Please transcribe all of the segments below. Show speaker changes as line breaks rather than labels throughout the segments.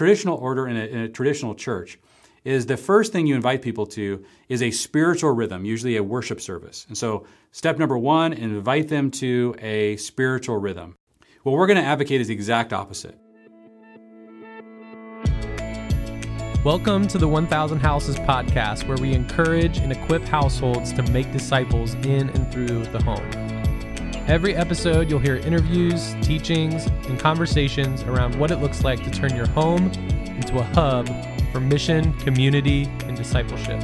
traditional order in a, in a traditional church is the first thing you invite people to is a spiritual rhythm, usually a worship service. And so, step number one, invite them to a spiritual rhythm. What we're going to advocate is the exact opposite.
Welcome to the 1000 Houses podcast, where we encourage and equip households to make disciples in and through the home. Every episode, you'll hear interviews, teachings, and conversations around what it looks like to turn your home into a hub for mission, community, and discipleship.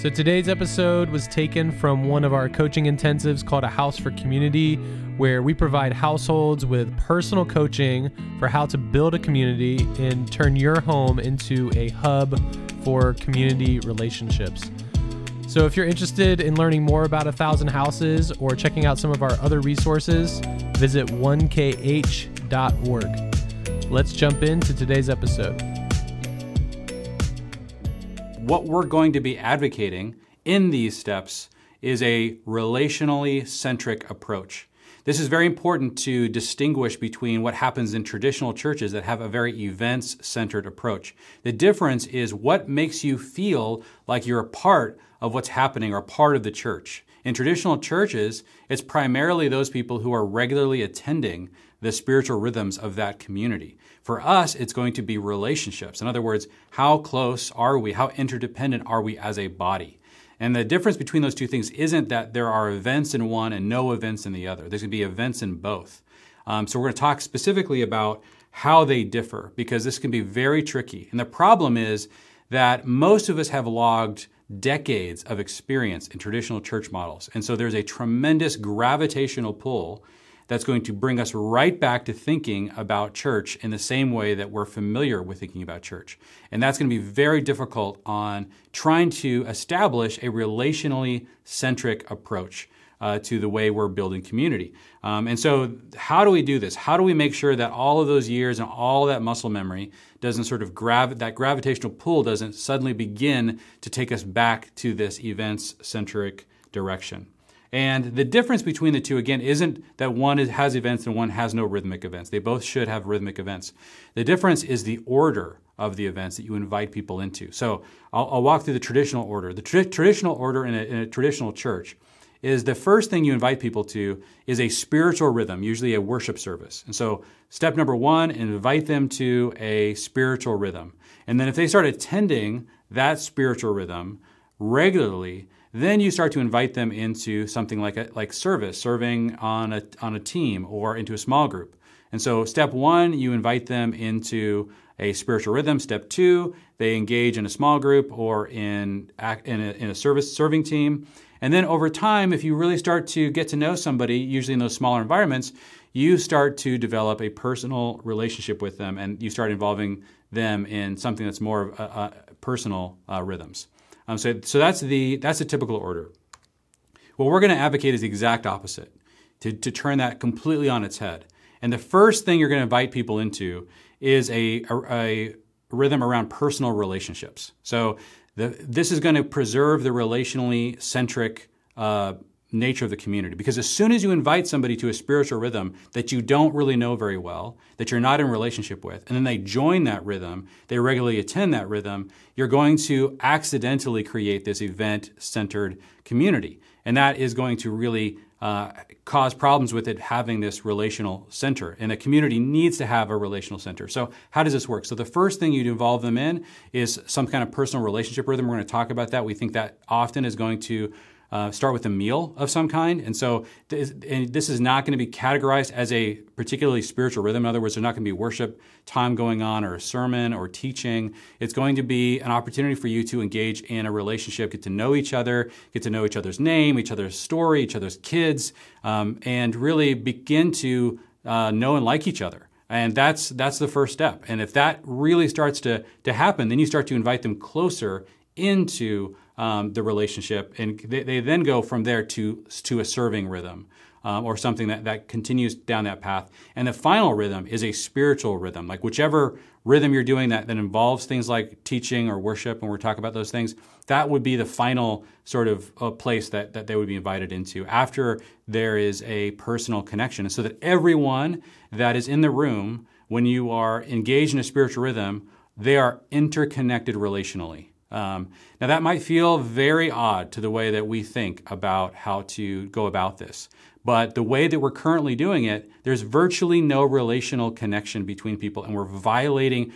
So today's episode was taken from one of our coaching intensives called A House for Community, where we provide households with personal coaching for how to build a community and turn your home into a hub for community relationships. So if you're interested in learning more about A Thousand Houses or checking out some of our other resources, visit 1kh.org. Let's jump into today's episode.
What we're going to be advocating in these steps is a relationally centric approach. This is very important to distinguish between what happens in traditional churches that have a very events centered approach. The difference is what makes you feel like you're a part of what's happening or part of the church. In traditional churches, it's primarily those people who are regularly attending the spiritual rhythms of that community. For us, it's going to be relationships. In other words, how close are we? How interdependent are we as a body? And the difference between those two things isn't that there are events in one and no events in the other. There's going to be events in both. Um, so we're going to talk specifically about how they differ because this can be very tricky. And the problem is that most of us have logged decades of experience in traditional church models. And so there's a tremendous gravitational pull that's going to bring us right back to thinking about church in the same way that we're familiar with thinking about church. And that's going to be very difficult on trying to establish a relationally centric approach. Uh, to the way we're building community. Um, and so, how do we do this? How do we make sure that all of those years and all that muscle memory doesn't sort of grav- that gravitational pull doesn't suddenly begin to take us back to this events centric direction? And the difference between the two, again, isn't that one has events and one has no rhythmic events. They both should have rhythmic events. The difference is the order of the events that you invite people into. So I'll, I'll walk through the traditional order. The tra- traditional order in a, in a traditional church is the first thing you invite people to is a spiritual rhythm, usually a worship service. And so step number one, invite them to a spiritual rhythm. And then if they start attending that spiritual rhythm regularly, then you start to invite them into something like a, like service, serving on a on a team or into a small group. And so, step one, you invite them into a spiritual rhythm. Step two, they engage in a small group or in in a, in a service serving team. And then over time, if you really start to get to know somebody, usually in those smaller environments, you start to develop a personal relationship with them, and you start involving them in something that's more uh, uh, personal uh, rhythms. Um, so, so that's the that's the typical order. What we're going to advocate is the exact opposite, to, to turn that completely on its head. And the first thing you're going to invite people into is a, a, a rhythm around personal relationships. So the, this is going to preserve the relationally centric uh, nature of the community. Because as soon as you invite somebody to a spiritual rhythm that you don't really know very well, that you're not in relationship with, and then they join that rhythm, they regularly attend that rhythm, you're going to accidentally create this event centered community. And that is going to really uh, cause problems with it having this relational center. And a community needs to have a relational center. So, how does this work? So, the first thing you'd involve them in is some kind of personal relationship rhythm. We're going to talk about that. We think that often is going to uh, start with a meal of some kind. And so this, and this is not going to be categorized as a particularly spiritual rhythm. In other words, there's not going to be worship time going on or a sermon or teaching. It's going to be an opportunity for you to engage in a relationship, get to know each other, get to know each other's name, each other's story, each other's kids, um, and really begin to uh, know and like each other. And that's that's the first step. And if that really starts to to happen, then you start to invite them closer into um, the relationship, and they, they, then go from there to to a serving rhythm. Um, or something that, that continues down that path. And the final rhythm is a spiritual rhythm, like whichever rhythm you're doing that, that involves things like teaching or worship, and we're talking about those things, that would be the final sort of uh, place that, that they would be invited into after there is a personal connection. So that everyone that is in the room when you are engaged in a spiritual rhythm, they are interconnected relationally. Um, now, that might feel very odd to the way that we think about how to go about this. But the way that we're currently doing it, there's virtually no relational connection between people, and we're violating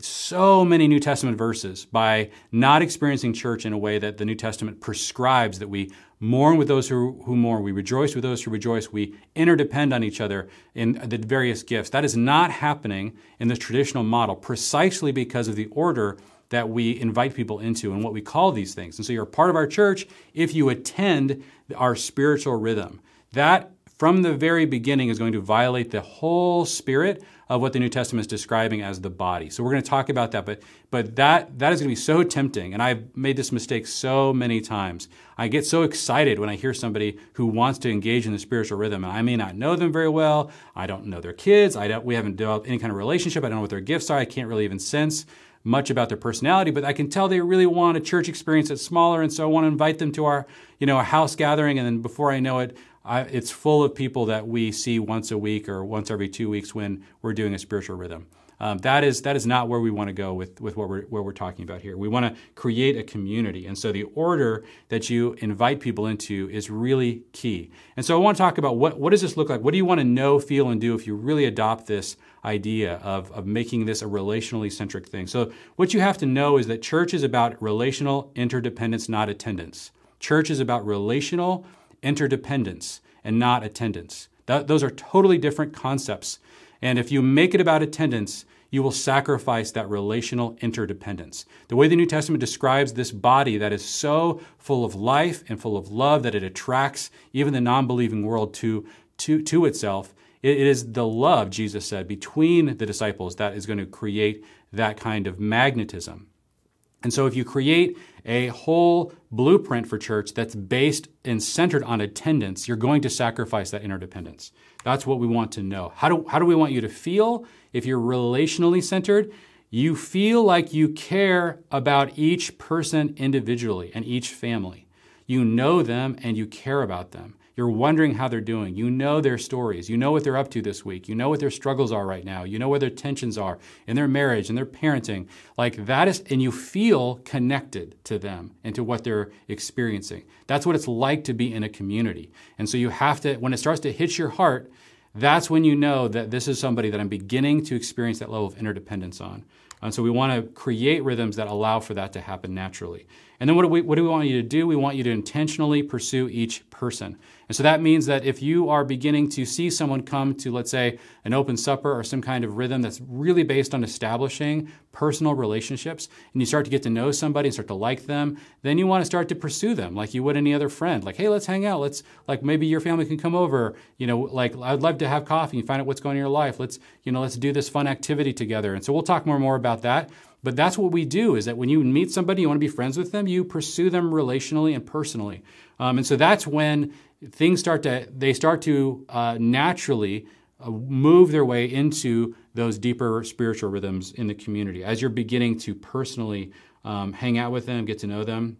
so many New Testament verses by not experiencing church in a way that the New Testament prescribes that we mourn with those who, who mourn, we rejoice with those who rejoice, we interdepend on each other in the various gifts. That is not happening in the traditional model precisely because of the order that we invite people into and what we call these things. And so you're part of our church if you attend our spiritual rhythm. That, from the very beginning, is going to violate the whole spirit of what the New Testament is describing as the body. So we're going to talk about that, but but that that is going to be so tempting, and I've made this mistake so many times. I get so excited when I hear somebody who wants to engage in the spiritual rhythm, and I may not know them very well. I don't know their kids. I don't. We haven't developed any kind of relationship. I don't know what their gifts are. I can't really even sense much about their personality, but I can tell they really want a church experience that's smaller, and so I want to invite them to our, you know, a house gathering, and then before I know it, I, it's full of people that we see once a week or once every two weeks when we're doing a spiritual rhythm. Um, that is that is not where we want to go with, with what we're what we're talking about here. We want to create a community, and so the order that you invite people into is really key. And so I want to talk about what what does this look like? What do you want to know, feel, and do if you really adopt this idea of of making this a relationally centric thing? So what you have to know is that church is about relational interdependence, not attendance. Church is about relational interdependence and not attendance. That, those are totally different concepts. And if you make it about attendance, you will sacrifice that relational interdependence. The way the New Testament describes this body that is so full of life and full of love that it attracts even the non believing world to, to, to itself, it is the love, Jesus said, between the disciples that is going to create that kind of magnetism. And so if you create a whole blueprint for church that's based and centered on attendance, you're going to sacrifice that interdependence. That's what we want to know. How do, how do we want you to feel if you're relationally centered? You feel like you care about each person individually and each family. You know them and you care about them. You're wondering how they're doing. You know their stories. You know what they're up to this week. You know what their struggles are right now. You know where their tensions are in their marriage and their parenting. Like that is, and you feel connected to them and to what they're experiencing. That's what it's like to be in a community. And so you have to, when it starts to hit your heart, that's when you know that this is somebody that I'm beginning to experience that level of interdependence on. And so we want to create rhythms that allow for that to happen naturally. And then what do we, what do we want you to do? We want you to intentionally pursue each person. And so that means that if you are beginning to see someone come to, let's say, an open supper or some kind of rhythm that's really based on establishing personal relationships, and you start to get to know somebody and start to like them, then you want to start to pursue them like you would any other friend. Like, hey, let's hang out. Let's, like, maybe your family can come over. You know, like, I'd love to have coffee and find out what's going on in your life. Let's, you know, let's do this fun activity together. And so we'll talk more and more about that. But that's what we do is that when you meet somebody, you want to be friends with them, you pursue them relationally and personally. Um, and so that's when things start to they start to uh, naturally uh, move their way into those deeper spiritual rhythms in the community as you're beginning to personally um, hang out with them, get to know them.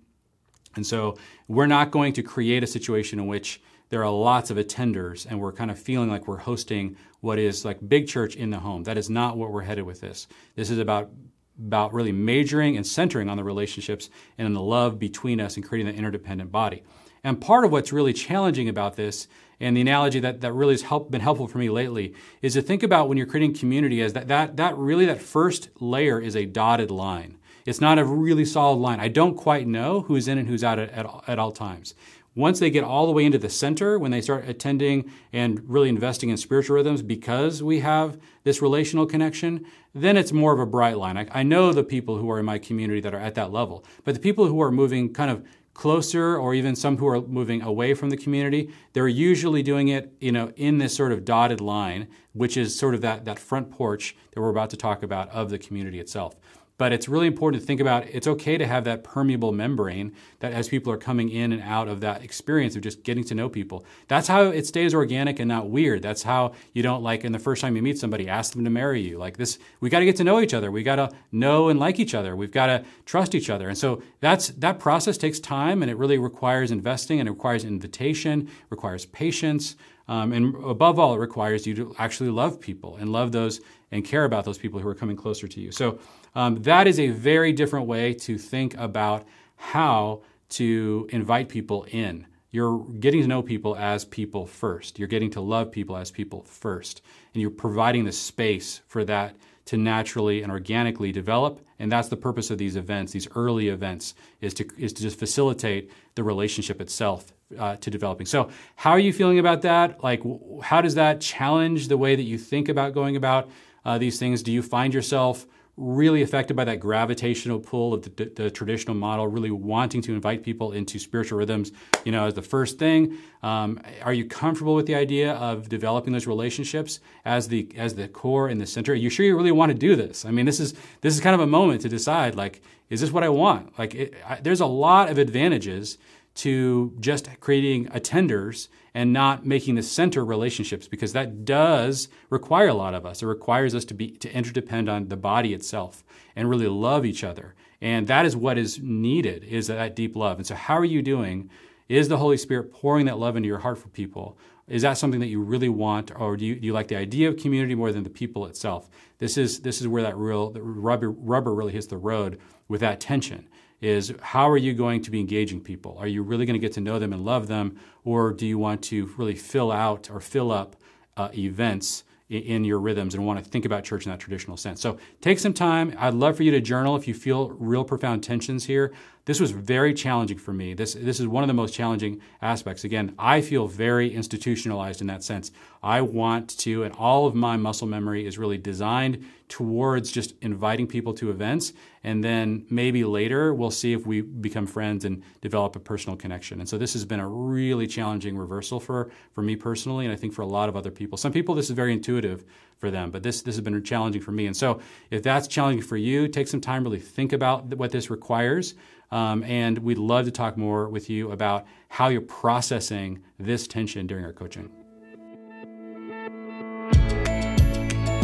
And so we're not going to create a situation in which there are lots of attenders and we're kind of feeling like we're hosting what is like big church in the home. That is not what we're headed with this. This is about about really majoring and centering on the relationships and in the love between us and creating that interdependent body. And part of what's really challenging about this, and the analogy that, that really has help, been helpful for me lately, is to think about when you're creating community as that, that, that really, that first layer is a dotted line. It's not a really solid line. I don't quite know who's in and who's out at, at, at all times. Once they get all the way into the center, when they start attending and really investing in spiritual rhythms because we have this relational connection, then it's more of a bright line. I, I know the people who are in my community that are at that level, but the people who are moving kind of closer or even some who are moving away from the community they're usually doing it you know in this sort of dotted line which is sort of that, that front porch that we're about to talk about of the community itself but it's really important to think about it's okay to have that permeable membrane that as people are coming in and out of that experience of just getting to know people. That's how it stays organic and not weird. That's how you don't like in the first time you meet somebody, ask them to marry you. Like this, we got to get to know each other. We got to know and like each other. We've got to trust each other. And so that's that process takes time and it really requires investing and it requires invitation, requires patience. Um, and above all, it requires you to actually love people and love those and care about those people who are coming closer to you. So um, that is a very different way to think about how to invite people in. You're getting to know people as people first. You're getting to love people as people first. And you're providing the space for that to naturally and organically develop. And that's the purpose of these events, these early events, is to, is to just facilitate the relationship itself uh, to developing. So, how are you feeling about that? Like, how does that challenge the way that you think about going about uh, these things? Do you find yourself really affected by that gravitational pull of the, the, traditional model, really wanting to invite people into spiritual rhythms, you know, as the first thing. Um, are you comfortable with the idea of developing those relationships as the as the core and the center? Are you sure you really want to do this? I mean, this is this is kind of a moment to decide, like, is this what I want? Like, it, I, there's a lot of advantages to just creating attenders and not making the center relationships because that does require a lot of us. It requires us to be to interdepend on the body itself and really love each other. And that is what is needed is that deep love. And so how are you doing? Is the Holy Spirit pouring that love into your heart for people? Is that something that you really want, or do you, do you like the idea of community more than the people itself? This is this is where that real rubber rubber really hits the road with that tension is how are you going to be engaging people? Are you really going to get to know them and love them, or do you want to really fill out or fill up uh, events in your rhythms and want to think about church in that traditional sense? So take some time. I'd love for you to journal if you feel real profound tensions here. This was very challenging for me. This, this is one of the most challenging aspects. Again, I feel very institutionalized in that sense. I want to, and all of my muscle memory is really designed towards just inviting people to events. And then maybe later we'll see if we become friends and develop a personal connection. And so this has been a really challenging reversal for, for me personally, and I think for a lot of other people. Some people, this is very intuitive for them, but this, this has been challenging for me. And so if that's challenging for you, take some time, really think about what this requires. Um, and we'd love to talk more with you about how you're processing this tension during our coaching.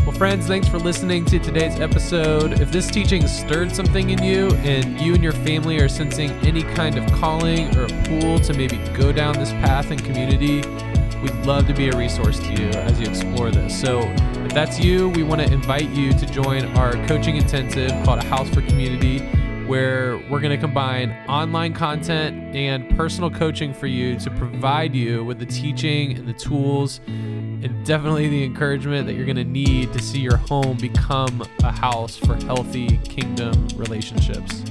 Well, friends, thanks for listening to today's episode. If this teaching stirred something in you and you and your family are sensing any kind of calling or a pull to maybe go down this path in community, we'd love to be a resource to you as you explore this. So, if that's you, we want to invite you to join our coaching intensive called A House for Community where we're going to combine online content and personal coaching for you to provide you with the teaching and the tools and definitely the encouragement that you're going to need to see your home become a house for healthy kingdom relationships.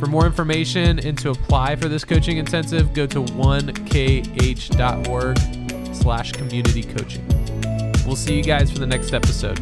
For more information and to apply for this coaching intensive, go to 1kh.org slash community coaching. We'll see you guys for the next episode.